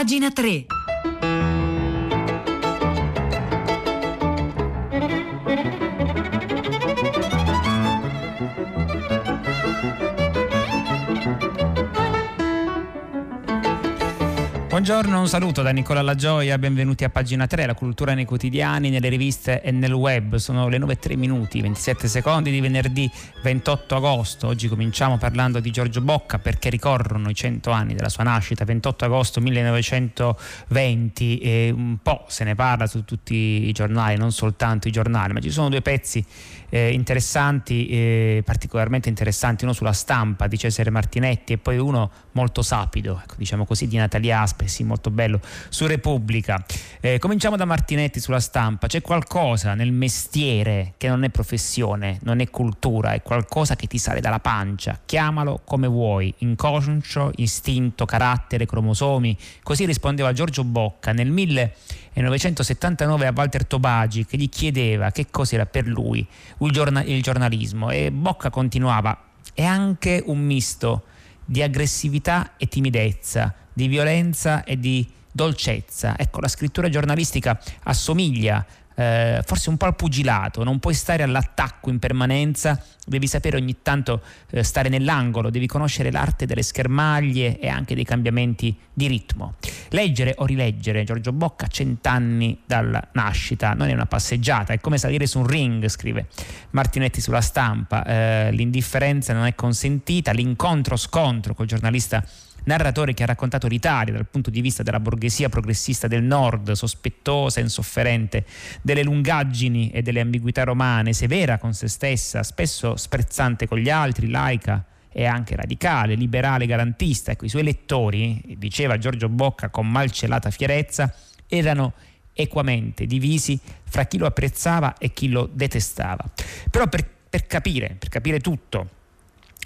Pagina 3. Buongiorno, un saluto da Nicola Lagioia, benvenuti a pagina 3, la cultura nei quotidiani, nelle riviste e nel web. Sono le 9 e 3 minuti, 27 secondi di venerdì 28 agosto. Oggi cominciamo parlando di Giorgio Bocca perché ricorrono i 100 anni della sua nascita, 28 agosto 1920 e un po' se ne parla su tutti i giornali, non soltanto i giornali, ma ci sono due pezzi eh, interessanti, eh, particolarmente interessanti, uno sulla stampa di Cesare Martinetti e poi uno molto sapido, ecco, diciamo così, di Natalia Aspe, sì, molto bello, su Repubblica. Eh, cominciamo da Martinetti sulla stampa, c'è qualcosa nel mestiere che non è professione, non è cultura, è qualcosa che ti sale dalla pancia, chiamalo come vuoi, inconscio, istinto, carattere, cromosomi, così rispondeva Giorgio Bocca nel 1979 a Walter Tobagi che gli chiedeva che cos'era per lui il, giorna- il giornalismo. E Bocca continuava, è anche un misto di aggressività e timidezza, di violenza e di dolcezza. Ecco, la scrittura giornalistica assomiglia eh, forse un po' al pugilato, non puoi stare all'attacco in permanenza, devi sapere ogni tanto eh, stare nell'angolo, devi conoscere l'arte delle schermaglie e anche dei cambiamenti di ritmo. Leggere o rileggere Giorgio Bocca cent'anni dalla nascita non è una passeggiata, è come salire su un ring, scrive Martinetti sulla stampa, eh, l'indifferenza non è consentita, l'incontro-scontro col giornalista narratore che ha raccontato l'Italia dal punto di vista della borghesia progressista del nord, sospettosa e insofferente delle lungaggini e delle ambiguità romane, severa con se stessa, spesso sprezzante con gli altri, laica e anche radicale, liberale, garantista. Ecco, i suoi lettori, diceva Giorgio Bocca con malcelata fierezza, erano equamente divisi fra chi lo apprezzava e chi lo detestava. Però per, per capire, per capire tutto,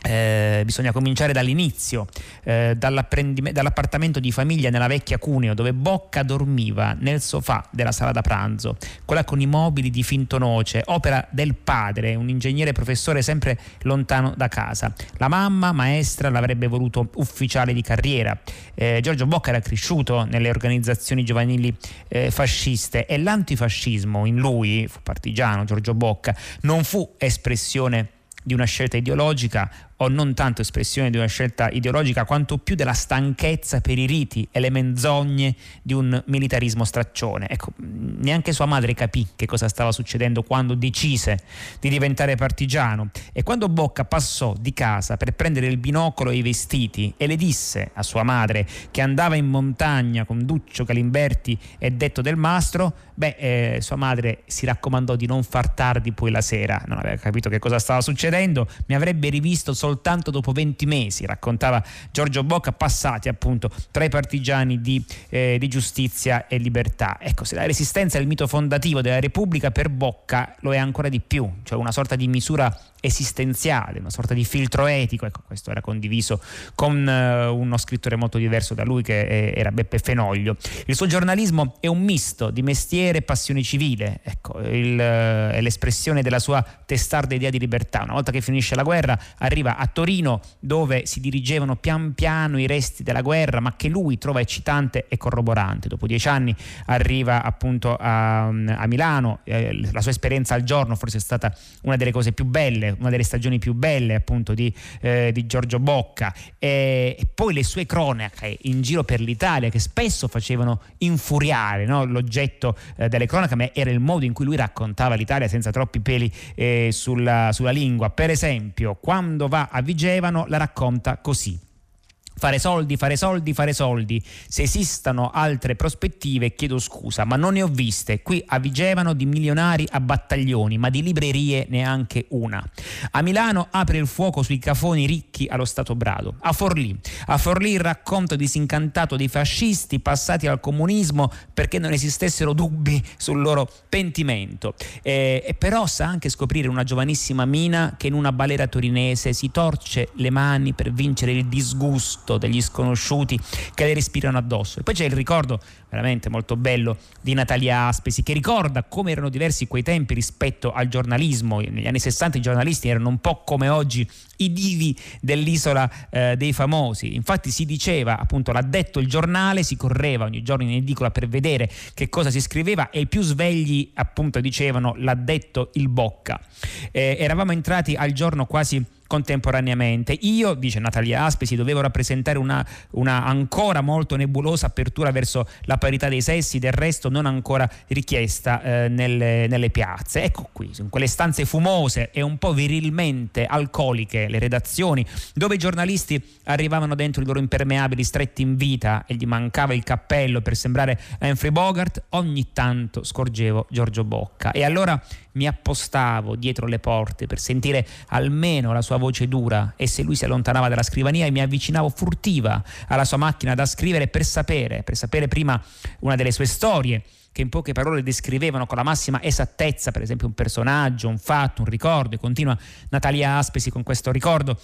eh, bisogna cominciare dall'inizio, eh, dall'appartamento di famiglia nella vecchia Cuneo, dove Bocca dormiva nel sofà della sala da pranzo, quella con i mobili di finto noce, opera del padre, un ingegnere professore sempre lontano da casa. La mamma, maestra, l'avrebbe voluto ufficiale di carriera. Eh, Giorgio Bocca era cresciuto nelle organizzazioni giovanili eh, fasciste e l'antifascismo in lui, fu partigiano Giorgio Bocca, non fu espressione di una scelta ideologica o non tanto espressione di una scelta ideologica quanto più della stanchezza per i riti e le menzogne di un militarismo straccione. Ecco, neanche sua madre capì che cosa stava succedendo quando decise di diventare partigiano e quando Bocca passò di casa per prendere il binocolo e i vestiti e le disse a sua madre che andava in montagna con Duccio Calimberti e Detto del Mastro, beh, eh, sua madre si raccomandò di non far tardi poi la sera, non aveva capito che cosa stava succedendo, mi avrebbe rivisto soltanto dopo 20 mesi, raccontava Giorgio Bocca, passati appunto tra i partigiani di, eh, di giustizia e libertà. Ecco, se la resistenza è il mito fondativo della Repubblica, per Bocca lo è ancora di più, cioè una sorta di misura esistenziale, una sorta di filtro etico, ecco questo era condiviso con uh, uno scrittore molto diverso da lui che è, era Beppe Fenoglio. Il suo giornalismo è un misto di mestiere e passione civile, ecco, il, uh, è l'espressione della sua testarda idea di libertà. Una volta che finisce la guerra arriva a Torino dove si dirigevano pian piano i resti della guerra ma che lui trova eccitante e corroborante. Dopo dieci anni arriva appunto a, a Milano, eh, la sua esperienza al giorno forse è stata una delle cose più belle una delle stagioni più belle appunto di, eh, di Giorgio Bocca e, e, poi le sue cronache in giro per l'Italia che spesso facevano infuriare no? l'oggetto eh, delle cronache ma era il modo in cui lui raccontava l'Italia senza troppi peli eh, sulla, sulla lingua. Per esempio quando va a Vigevano la racconta così Fare soldi, fare soldi, fare soldi. Se esistano altre prospettive, chiedo scusa, ma non ne ho viste. Qui a Vigevano di milionari a battaglioni, ma di librerie neanche una. A Milano apre il fuoco sui cafoni ricchi allo Stato Brado. A Forlì. A Forlì il racconto disincantato dei fascisti passati al comunismo perché non esistessero dubbi sul loro pentimento. Eh, e però sa anche scoprire una giovanissima Mina che in una balera torinese si torce le mani per vincere il disgusto gusto degli sconosciuti che le respirano addosso. E poi c'è il ricordo veramente molto bello di Natalia Aspesi che ricorda come erano diversi quei tempi rispetto al giornalismo. Negli anni 60 i giornalisti erano un po' come oggi i divi dell'isola eh, dei famosi. Infatti si diceva, appunto, l'ha detto il giornale, si correva ogni giorno in edicola per vedere che cosa si scriveva e i più svegli appunto dicevano l'ha detto il Bocca. Eh, eravamo entrati al giorno quasi contemporaneamente. Io, dice Natalia Aspesi, dovevo rappresentare una, una, ancora molto nebulosa apertura verso la parità dei sessi, del resto non ancora richiesta eh, nelle, nelle, piazze. Ecco qui, in quelle stanze fumose e un po' virilmente alcoliche, le redazioni, dove i giornalisti arrivavano dentro i loro impermeabili stretti in vita e gli mancava il cappello per sembrare Humphrey Bogart, ogni tanto scorgevo Giorgio Bocca. E allora mi appostavo dietro le porte per sentire almeno la sua voce dura e se lui si allontanava dalla scrivania mi avvicinavo furtiva alla sua macchina da scrivere per sapere, per sapere prima una delle sue storie che in poche parole descrivevano con la massima esattezza, per esempio, un personaggio, un fatto, un ricordo, e continua Natalia Aspesi con questo ricordo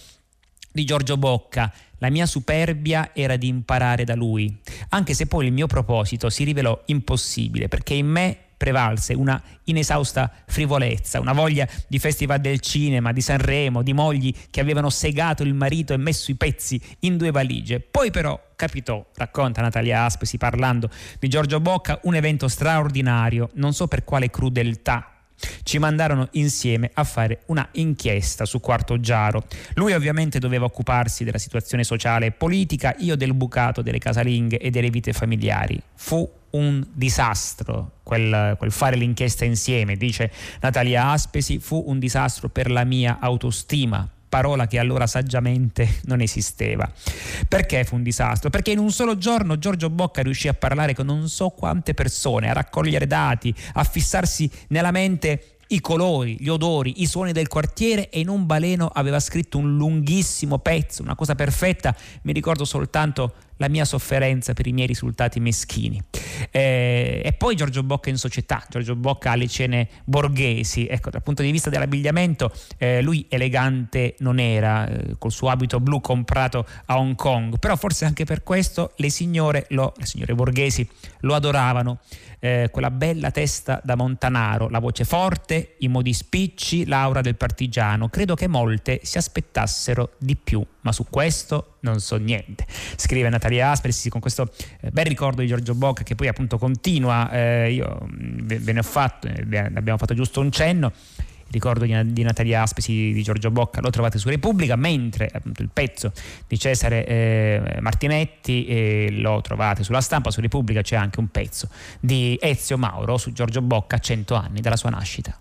di Giorgio Bocca. La mia superbia era di imparare da lui, anche se poi il mio proposito si rivelò impossibile, perché in me prevalse una inesausta frivolezza, una voglia di festival del cinema, di Sanremo, di mogli che avevano segato il marito e messo i pezzi in due valigie. Poi però capitò, racconta Natalia Aspesi parlando di Giorgio Bocca, un evento straordinario, non so per quale crudeltà ci mandarono insieme a fare una inchiesta su Quarto Giaro. Lui ovviamente doveva occuparsi della situazione sociale e politica, io del bucato delle casalinghe e delle vite familiari. Fu un disastro quel, quel, fare l'inchiesta insieme, dice Natalia Aspesi, fu un disastro per la mia autostima parola che allora saggiamente non esisteva. Perché fu un disastro? Perché in un solo giorno Giorgio Bocca riuscì a parlare con non so quante persone, a raccogliere dati, a fissarsi nella mente i colori, gli odori, i suoni del quartiere e in un baleno aveva scritto un lunghissimo pezzo, una cosa perfetta, mi ricordo soltanto la mia sofferenza per i miei risultati meschini. Eh, e poi Giorgio Bocca in società, Giorgio Bocca alle cene borghesi, ecco, dal punto di vista dell'abbigliamento, eh, lui elegante non era, eh, col suo abito blu comprato a Hong Kong, però forse anche per questo le signore, lo, le signore borghesi lo adoravano eh, quella bella testa da Montanaro, la voce forte, i modi spicci, l'aura del partigiano. Credo che molte si aspettassero di più, ma su questo non so niente. Scrive Natalia Aspersi con questo eh, bel ricordo di Giorgio Bocca che poi appunto continua, eh, io mm, ve ne ho fatto, eh, abbiamo fatto giusto un cenno ricordo di, Natalia Aspesi di Giorgio Bocca lo trovate su Repubblica mentre appunto il pezzo di Cesare eh, Martinetti eh, lo trovate sulla stampa su Repubblica c'è anche un pezzo di Ezio Mauro su Giorgio Bocca 100 anni dalla sua nascita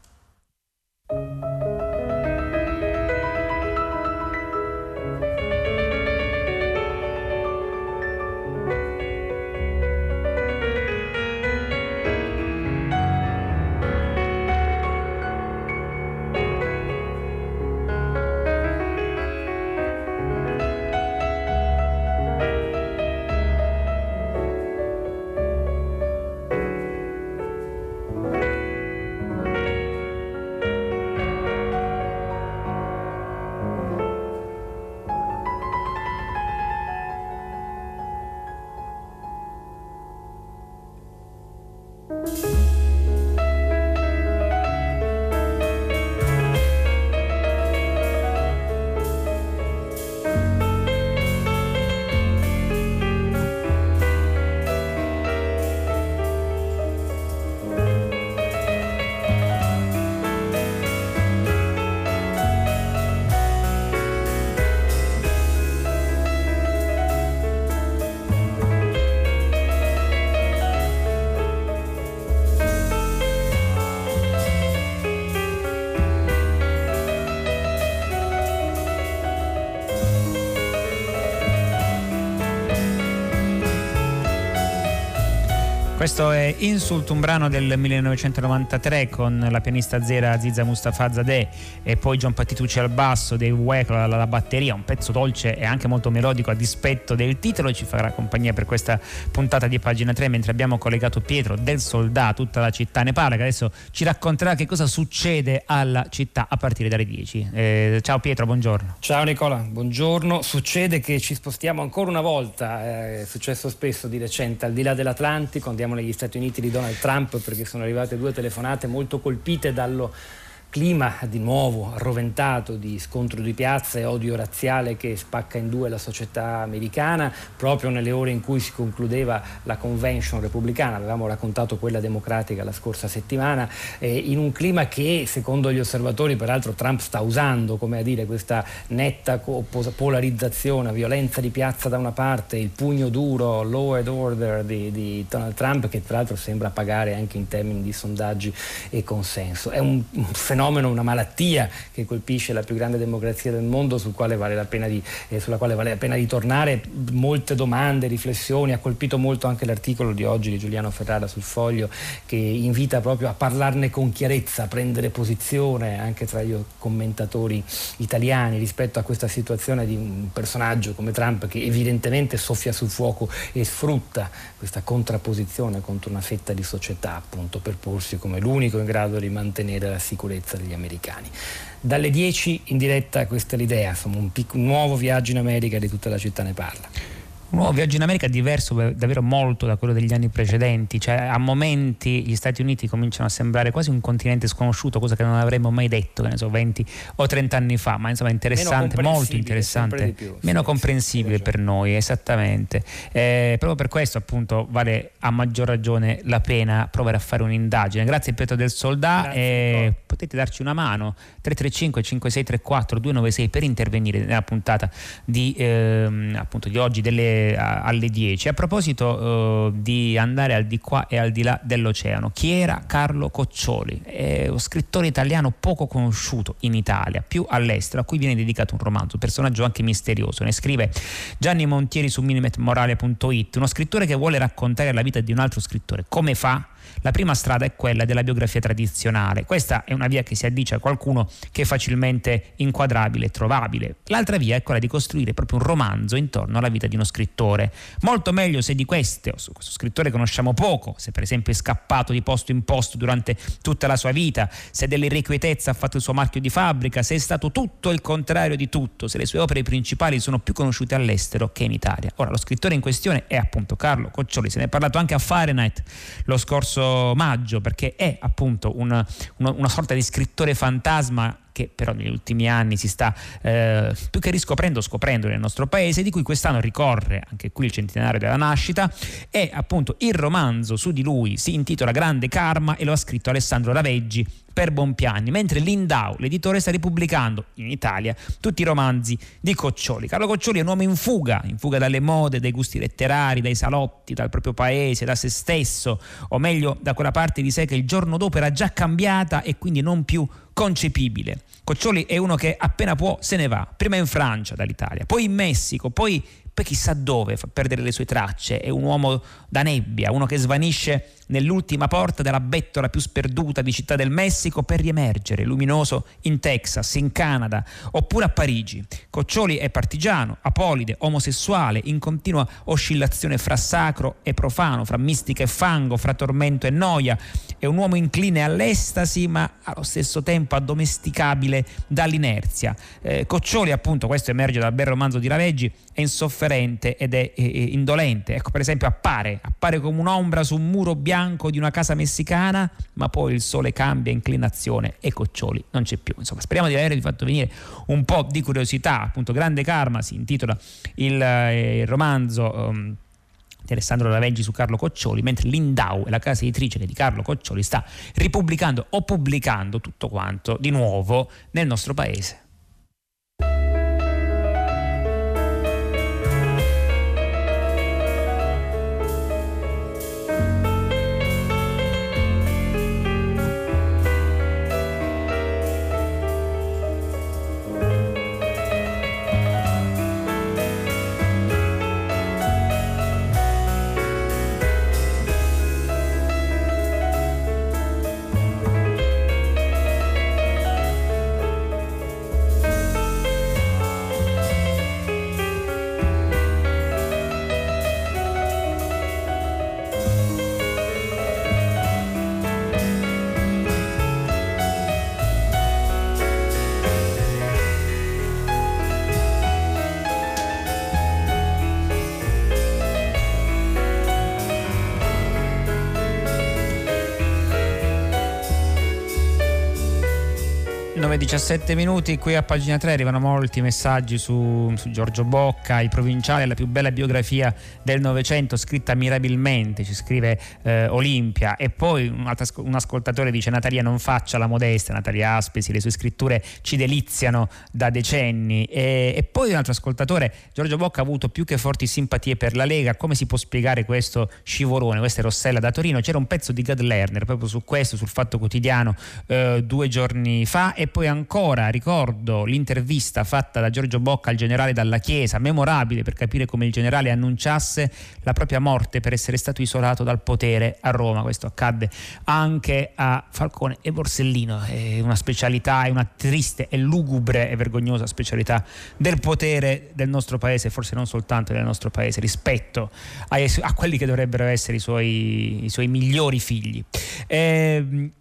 Questo è Insult, un brano del 1993 con la pianista zera Aziza Mustafa Zadeh e poi John Patitucci al basso, Dave Weck alla, batteria, un pezzo dolce e anche molto melodico a dispetto del titolo ci farà compagnia per questa puntata di pagina 3 mentre abbiamo collegato Pietro del Soldato, tutta la città ne parla che adesso ci racconterà che cosa succede alla città a partire dalle 10. Eh, ciao Pietro, buongiorno. Ciao Nicola, buongiorno. Succede che ci spostiamo ancora una volta, eh, è successo spesso di recente, al di là dell'Atlantico, andiamo siamo negli Stati Uniti di Donald Trump perché sono arrivate due telefonate molto colpite dallo clima di nuovo arroventato di scontro di piazza e odio razziale che spacca in due la società americana proprio nelle ore in cui si concludeva la convention repubblicana, avevamo raccontato quella democratica la scorsa settimana, eh, in un clima che secondo gli osservatori peraltro Trump sta usando, come a dire, questa netta polarizzazione, violenza di piazza da una parte, il pugno duro, law and order di, di Donald Trump che tra l'altro sembra pagare anche in termini di sondaggi e consenso. È un, un fenomeno una malattia che colpisce la più grande democrazia del mondo sul quale vale di, eh, sulla quale vale la pena di tornare. Molte domande, riflessioni, ha colpito molto anche l'articolo di oggi di Giuliano Ferrara sul foglio che invita proprio a parlarne con chiarezza, a prendere posizione anche tra gli commentatori italiani rispetto a questa situazione di un personaggio come Trump che evidentemente soffia sul fuoco e sfrutta questa contrapposizione contro una fetta di società appunto per porsi come l'unico in grado di mantenere la sicurezza sicurezza degli americani. Dalle 10 in diretta questa è l'idea, un, pic- un nuovo viaggio in America di tutta la città ne parla un nuovo viaggio in America diverso davvero molto da quello degli anni precedenti, cioè a momenti gli Stati Uniti cominciano a sembrare quasi un continente sconosciuto, cosa che non avremmo mai detto, che ne so, 20 o 30 anni fa, ma insomma interessante, molto interessante, più, meno sì, comprensibile sì, per noi, esattamente. Eh, proprio per questo appunto vale a maggior ragione la pena provare a fare un'indagine. Grazie Pietro del Soldà, eh, potete darci una mano, 335 5634 296 per intervenire nella puntata di, eh, appunto, di oggi delle alle 10. A proposito uh, di andare al di qua e al di là dell'oceano, chi era Carlo Coccioli? È uno scrittore italiano poco conosciuto in Italia, più all'estero, a cui viene dedicato un romanzo, un personaggio anche misterioso. Ne scrive Gianni Montieri su minimetmorale.it, uno scrittore che vuole raccontare la vita di un altro scrittore. Come fa? La prima strada è quella della biografia tradizionale. Questa è una via che si addice a qualcuno che è facilmente inquadrabile e trovabile. L'altra via è quella di costruire proprio un romanzo intorno alla vita di uno scrittore. Molto meglio se di queste, o su questo scrittore conosciamo poco, se per esempio è scappato di posto in posto durante tutta la sua vita, se dell'irrequietezza ha fatto il suo marchio di fabbrica, se è stato tutto il contrario di tutto, se le sue opere principali sono più conosciute all'estero che in Italia. Ora, lo scrittore in questione è appunto Carlo Coccioli, se ne è parlato anche a Fahrenheit lo scorso maggio perché è appunto una, una, una sorta di scrittore fantasma che però negli ultimi anni si sta eh, più che riscoprendo scoprendo nel nostro paese, di cui quest'anno ricorre anche qui il centenario della nascita, e appunto il romanzo su di lui si intitola Grande Karma e lo ha scritto Alessandro Raveggi per Bompiani, mentre l'Indau, l'editore, sta ripubblicando in Italia tutti i romanzi di Coccioli. Carlo Coccioli è un uomo in fuga, in fuga dalle mode, dai gusti letterari, dai salotti, dal proprio paese, da se stesso, o meglio da quella parte di sé che il giorno dopo era già cambiata e quindi non più concepibile. Coccioli è uno che appena può se ne va, prima in Francia dall'Italia, poi in Messico, poi, poi chissà dove fa perdere le sue tracce, è un uomo da nebbia, uno che svanisce nell'ultima porta della bettola più sperduta di Città del Messico per riemergere luminoso in Texas, in Canada oppure a Parigi. Coccioli è partigiano, apolide, omosessuale, in continua oscillazione fra sacro e profano, fra mistica e fango, fra tormento e noia. È un uomo incline all'estasi ma allo stesso tempo addomesticabile dall'inerzia. Eh, Coccioli appunto, questo emerge dal bel romanzo di Raveggi, è insofferente ed è, è, è indolente. Ecco per esempio appare, appare come un'ombra su un muro bianco di una casa messicana, ma poi il sole cambia inclinazione e Coccioli non c'è più. Insomma, speriamo di avervi fatto venire un po' di curiosità. Appunto, Grande Karma si intitola il, eh, il romanzo. Um, di Alessandro Raveggi su Carlo Coccioli, mentre l'Indau la casa editrice di Carlo Coccioli sta ripubblicando o pubblicando tutto quanto di nuovo nel nostro paese. 9-17 minuti, qui a pagina 3 arrivano molti messaggi su, su, Giorgio Bocca, il provinciale, la più bella biografia del Novecento, scritta mirabilmente, ci scrive eh, Olimpia. E poi un, un, ascoltatore dice Natalia non faccia la modesta, Natalia Aspesi, le sue scritture ci deliziano da decenni. E, e poi un altro ascoltatore, Giorgio Bocca ha avuto più che forti simpatie per la Lega, come si può spiegare questo scivolone? Questa è Rossella da Torino, c'era un pezzo di Gad Lerner proprio su questo, sul Fatto Quotidiano, eh, due giorni fa e poi ancora ricordo l'intervista fatta da Giorgio Bocca al generale Dalla Chiesa, memorabile per capire come il generale annunciasse la propria morte per essere stato isolato dal potere a Roma. Questo accadde anche a Falcone e Borsellino, è una specialità, è una triste e lugubre e vergognosa specialità del potere del nostro paese, forse non soltanto del nostro paese, rispetto a, a quelli che dovrebbero essere i suoi, i suoi migliori figli. Eh,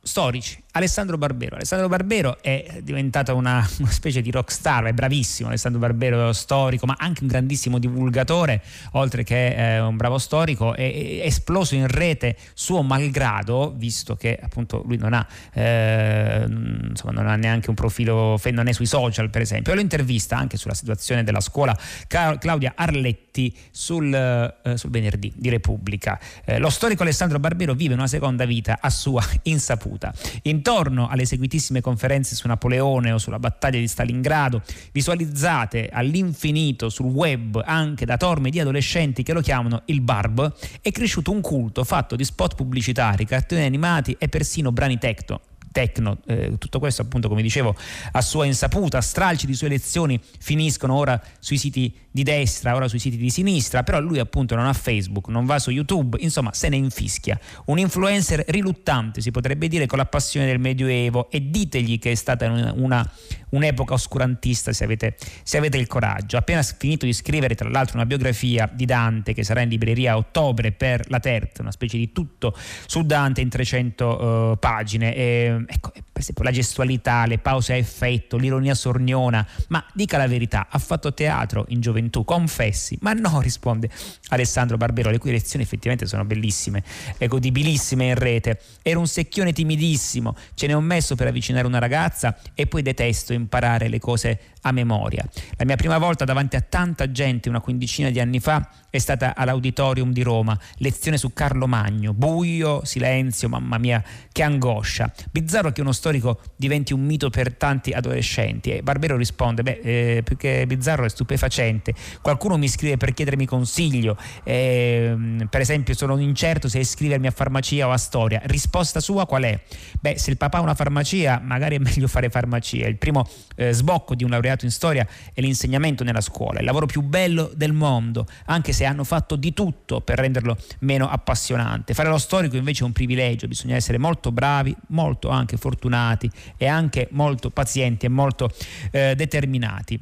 storici Alessandro Barbero. Alessandro Barbero è diventato una, una, specie di rockstar, è bravissimo. Alessandro Barbero storico, ma anche un grandissimo divulgatore, oltre che eh, un bravo storico, è, è, esploso in rete suo malgrado, visto che appunto lui non ha, eh, insomma, non ha neanche un profilo, non è sui social per esempio. E lo intervista anche sulla situazione della scuola Claudia Arletti sul, eh, sul venerdì di Repubblica. Eh, lo storico Alessandro Barbero vive una seconda vita a sua insaputa. In intorno alle seguitissime conferenze su Napoleone o sulla battaglia di Stalingrado, visualizzate all'infinito sul web anche da torme di adolescenti che lo chiamano il Barb, è cresciuto un culto fatto di spot pubblicitari, cartoni animati e persino brani techno Tecno, eh, tutto questo appunto come dicevo a sua insaputa, stralci di sue lezioni finiscono ora sui siti di destra, ora sui siti di sinistra, però lui appunto non ha Facebook, non va su YouTube, insomma se ne infischia. Un influencer riluttante si potrebbe dire con la passione del Medioevo e ditegli che è stata una, una, un'epoca oscurantista se avete, se avete il coraggio. Appena finito di scrivere tra l'altro una biografia di Dante che sarà in libreria a ottobre per la terza, una specie di tutto su Dante in 300 uh, pagine. E, ecco, per esempio la gestualità, le pause a effetto, l'ironia sorniona, ma dica la verità, ha fatto teatro in gioventù, confessi, ma no, risponde Alessandro Barbero, le cui lezioni effettivamente sono bellissime godibilissime in rete. Era un secchione timidissimo, ce ne ho messo per avvicinare una ragazza e poi detesto imparare le cose a memoria. La mia prima volta davanti a tanta gente, una quindicina di anni fa, è stata all'Auditorium di Roma, lezione su Carlo Magno, buio, silenzio, mamma mia, che angoscia. Bizzarro che uno storico diventi un mito per tanti adolescenti. E Barbero risponde, beh, eh, più che bizzarro è stupefacente. Qualcuno mi scrive per chiedermi consiglio, eh, per esempio sono incerto se iscrivermi a farmacia o a storia. Risposta sua qual è? Beh, se il papà ha una farmacia, magari è meglio fare farmacia. Il primo eh, sbocco di un laureato in storia è l'insegnamento nella scuola, il lavoro più bello del mondo, anche se hanno fatto di tutto per renderlo meno appassionante. Fare lo storico invece è un privilegio, bisogna essere molto bravi, molto anche fortunati e anche molto pazienti e molto eh, determinati.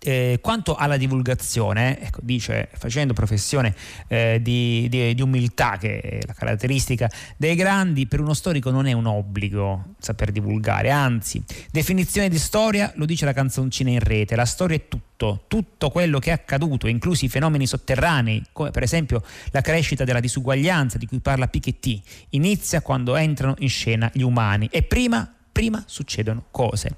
Eh, quanto alla divulgazione, ecco, dice facendo professione eh, di, di, di, umiltà, che è la caratteristica dei grandi, per uno storico non è un obbligo saper divulgare, anzi, definizione di storia lo dice la canzoncina in rete, la storia è tutto, tutto quello che è accaduto, inclusi i fenomeni sotterranei, come per esempio la crescita della disuguaglianza di cui parla Piketty, inizia quando entrano in scena gli umani e prima prima succedono cose.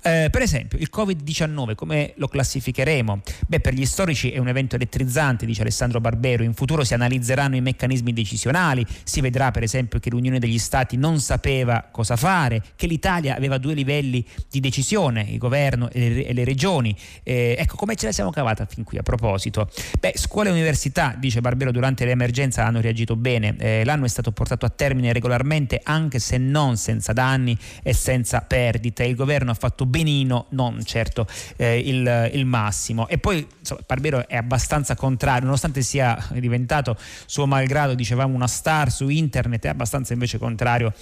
Eh, per esempio, il Covid-19, come lo classificheremo? Beh, per gli storici è un evento elettrizzante, dice Alessandro Barbero. In futuro si analizzeranno i meccanismi decisionali, si vedrà per esempio che l'Unione degli Stati non sapeva cosa fare, che l'Italia aveva due livelli di decisione, il governo e le, e le regioni. Eh, ecco, come ce la siamo cavata fin qui a proposito? Beh, scuole e università, dice Barbero, durante l'emergenza hanno reagito bene. Eh, l'anno è stato portato a termine regolarmente, anche se non senza danni e senza perdite. Il governo ha fatto benino, non certo eh, il, il, massimo. E poi insomma, Barbero è abbastanza contrario, nonostante sia diventato suo malgrado, dicevamo, una star su internet, è abbastanza invece contrario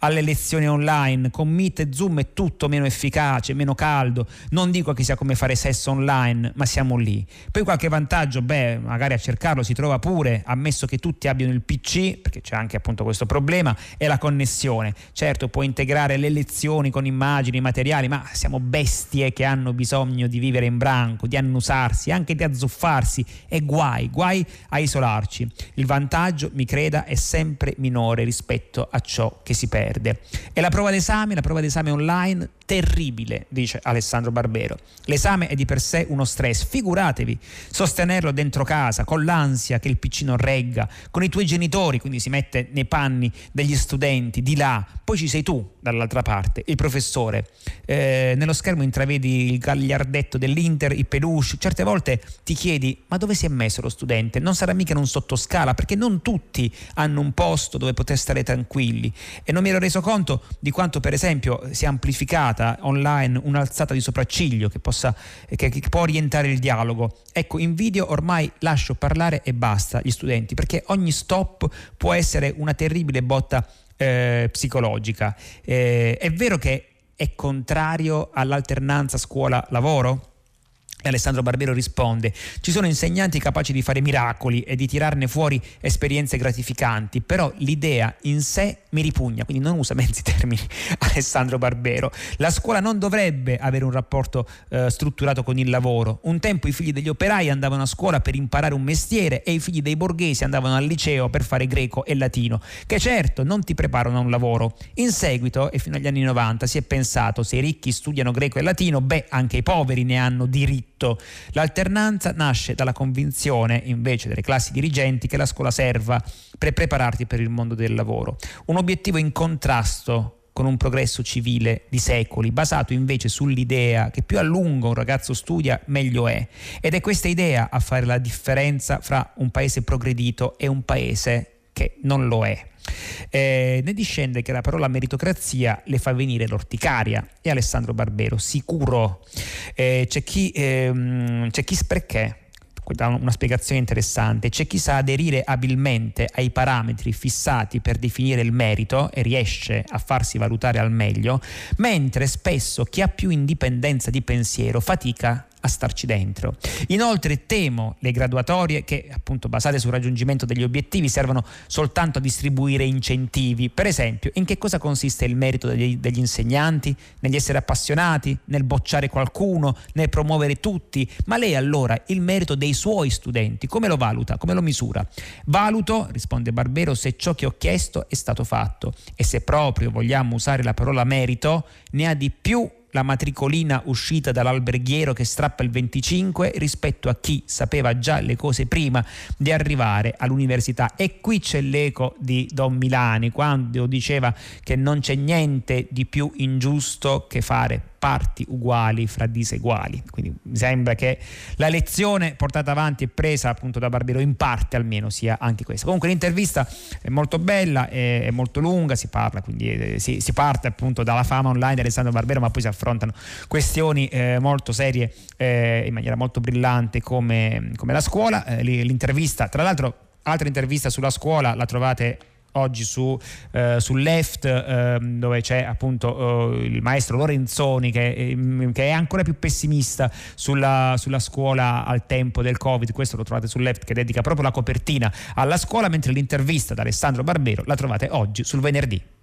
alle lezioni online. Con Meet e Zoom è tutto meno efficace, meno caldo. Non dico che sia come fare sesso online, ma siamo lì. Poi qualche vantaggio, beh, magari a cercarlo si trova pure, ammesso che tutti abbiano il PC, perché c'è anche appunto questo problema, e la connessione. Certo, può integrare le lezioni lezioni con immagini, materiali, ma siamo bestie che hanno bisogno di vivere in branco, di annusarsi, anche di azzuffarsi e guai, guai a isolarci. Il vantaggio, mi creda, è sempre minore rispetto a ciò che si perde. E la prova d'esame, la prova d'esame online terribile, dice Alessandro Barbero. L'esame è di per sé uno stress, figuratevi, sostenerlo dentro casa, con l'ansia che il non regga, con i tuoi genitori, quindi si mette nei panni degli studenti di là, poi ci sei tu dall'altra parte, il professore. Eh, nello schermo intravedi il gagliardetto dell'Inter, i peluche, certe volte ti chiedi ma dove si è messo lo studente? Non sarà mica in un sottoscala, perché non tutti hanno un posto dove poter stare tranquilli e non mi ero reso conto di quanto per esempio sia amplificata trovata online un'alzata di sopracciglio che, possa, che, che può orientare il dialogo. Ecco, in video ormai lascio parlare e basta gli studenti, perché ogni stop può essere una terribile botta eh, psicologica. Eh, è vero che è contrario all'alternanza scuola-lavoro? E Alessandro Barbero risponde: Ci sono insegnanti capaci di fare miracoli e di tirarne fuori esperienze gratificanti, però l'idea in sé mi ripugna, quindi non usa mezzi termini Alessandro Barbero. La scuola non dovrebbe avere un rapporto eh, strutturato con il lavoro. Un tempo i figli degli operai andavano a scuola per imparare un mestiere e i figli dei borghesi andavano al liceo per fare greco e latino, che certo non ti preparano a un lavoro. In seguito, e fino agli anni 90, si è pensato se i ricchi studiano greco e latino, beh, anche i poveri ne hanno diritto tutto. L'alternanza nasce dalla convinzione invece delle classi dirigenti che la scuola serva per prepararti per il mondo del lavoro. Un obiettivo in contrasto con un progresso civile di secoli, basato invece sull'idea che più a lungo un ragazzo studia, meglio è. Ed è questa idea a fare la differenza fra un paese progredito e un paese che non lo è. Eh, ne discende che la parola meritocrazia le fa venire l'orticaria e Alessandro Barbero, sicuro. Eh, c'è, chi, ehm, c'è chi perché? dà una spiegazione interessante. C'è chi sa aderire abilmente ai parametri fissati per definire il merito e riesce a farsi valutare al meglio, mentre spesso chi ha più indipendenza di pensiero fatica a starci dentro. Inoltre temo le graduatorie che appunto basate sul raggiungimento degli obiettivi servono soltanto a distribuire incentivi. Per esempio, in che cosa consiste il merito degli, degli insegnanti? Negli essere appassionati? Nel bocciare qualcuno? Nel promuovere tutti? Ma lei allora il merito dei suoi studenti come lo valuta? Come lo misura? Valuto, risponde Barbero, se ciò che ho chiesto è stato fatto e se proprio vogliamo usare la parola merito, ne ha di più la matricolina uscita dall'alberghiero che strappa il 25 rispetto a chi sapeva già le cose prima di arrivare all'università. E qui c'è l'eco di Don Milani quando diceva che non c'è niente di più ingiusto che fare parti uguali fra diseguali. Quindi mi sembra che la lezione portata avanti e presa appunto da Barbero in parte almeno sia anche questa. Comunque l'intervista è molto bella, è, molto lunga, si parla, quindi eh, si, si, parte appunto dalla fama online di Alessandro Barbero, ma poi si affrontano questioni eh, molto serie eh, in maniera molto brillante come, come la scuola. Eh, l'intervista, tra l'altro, altra intervista sulla scuola la trovate oggi su, eh, sul left eh, dove c'è appunto eh, il maestro Lorenzoni che, ehm, che, è ancora più pessimista sulla, sulla, scuola al tempo del covid. Questo lo trovate sul left che dedica proprio la copertina alla scuola mentre l'intervista da Alessandro Barbero la trovate oggi sul venerdì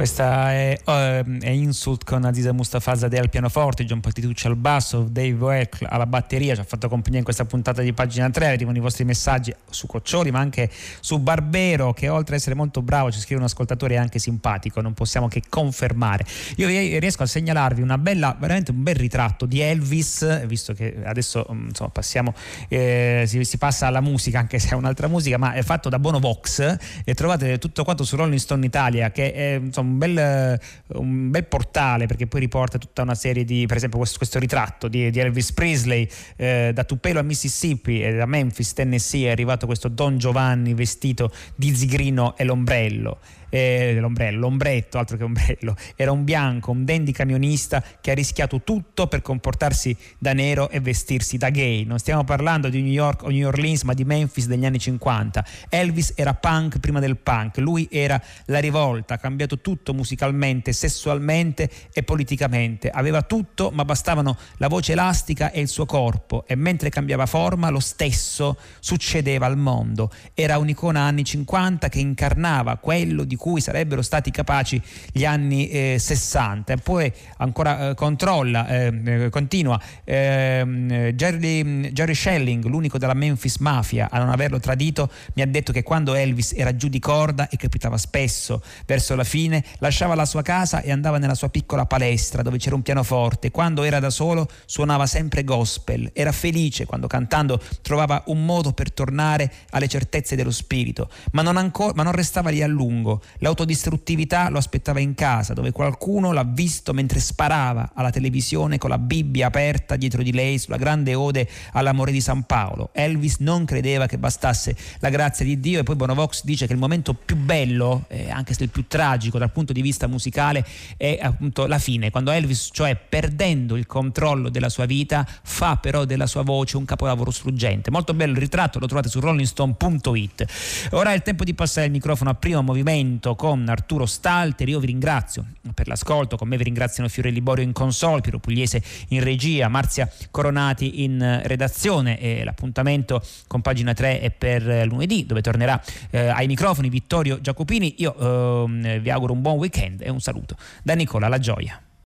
Questa è, uh, è Insult con Aziza Mustafazadeh al pianoforte, John Patitucci al basso, Dave Weck alla batteria, ci ha fatto compagnia in questa puntata di pagina 3, arrivano i vostri messaggi su Coccioli ma anche su Barbero che oltre ad essere molto bravo ci scrive un ascoltatore anche simpatico, non possiamo che confermare. Io riesco a segnalarvi una bella, veramente un bel ritratto di Elvis, visto che adesso mm, insomma, passiamo, eh, si, si, passa alla musica anche se è un'altra musica, ma è fatto da Bono Vox e trovate tutto quanto su Rolling Stone Italia che è insomma, un, bel, un, bel, portale perché poi riporta tutta una serie di, per esempio questo, questo ritratto di, di, Elvis Presley eh, da Tupelo a Mississippi e da Memphis, Tennessee è arrivato questo Don Giovanni vestito di zigrino e l'ombrello eh, l'ombrello, l'ombretto, altro che ombrello, era un bianco, un dandy camionista che ha rischiato tutto per comportarsi da nero e vestirsi da gay. Non stiamo parlando di New York o New Orleans, ma di Memphis degli anni 50. Elvis era punk prima del punk, lui era la rivolta, ha cambiato tutto musicalmente, sessualmente e politicamente. Aveva tutto, ma bastavano la voce elastica e il suo corpo e mentre cambiava forma lo stesso succedeva al mondo. Era un'icona anni 50 che incarnava quello di cui sarebbero stati capaci gli anni eh, 60. E poi ancora eh, controlla, eh, eh continua. Ehm, Jerry, Jerry Schelling, l'unico della Memphis Mafia a non averlo tradito, mi ha detto che quando Elvis era giù di corda e capitava spesso verso la fine, lasciava la sua casa e andava nella sua piccola palestra dove c'era un pianoforte. Quando era da solo suonava sempre gospel. Era felice quando cantando trovava un modo per tornare alle certezze dello spirito, ma non, ancora, ma non restava lì a lungo. L'autodistruttività lo aspettava in casa, dove qualcuno l'ha visto mentre sparava alla televisione con la Bibbia aperta dietro di lei sulla grande ode all'amore di San Paolo. Elvis non credeva che bastasse la grazia di Dio e poi Bonovox dice che il momento più bello, eh, anche se il più tragico dal punto di vista musicale, è appunto la fine, quando Elvis, cioè perdendo il controllo della sua vita, fa però della sua voce un capolavoro struggente. Molto bello il ritratto, lo trovate su rollingstone.it. Ora è il tempo di passare il microfono a primo movimento appuntamento con Arturo Stalter. Io vi ringrazio per l'ascolto, con me vi ringraziano Fiore Liborio in console, Piero Pugliese in regia, Marzia Coronati in redazione e l'appuntamento con pagina 3 è per lunedì dove tornerà eh, ai microfoni Vittorio Giacopini. Io eh, vi auguro un buon weekend e un saluto da Nicola La Gioia.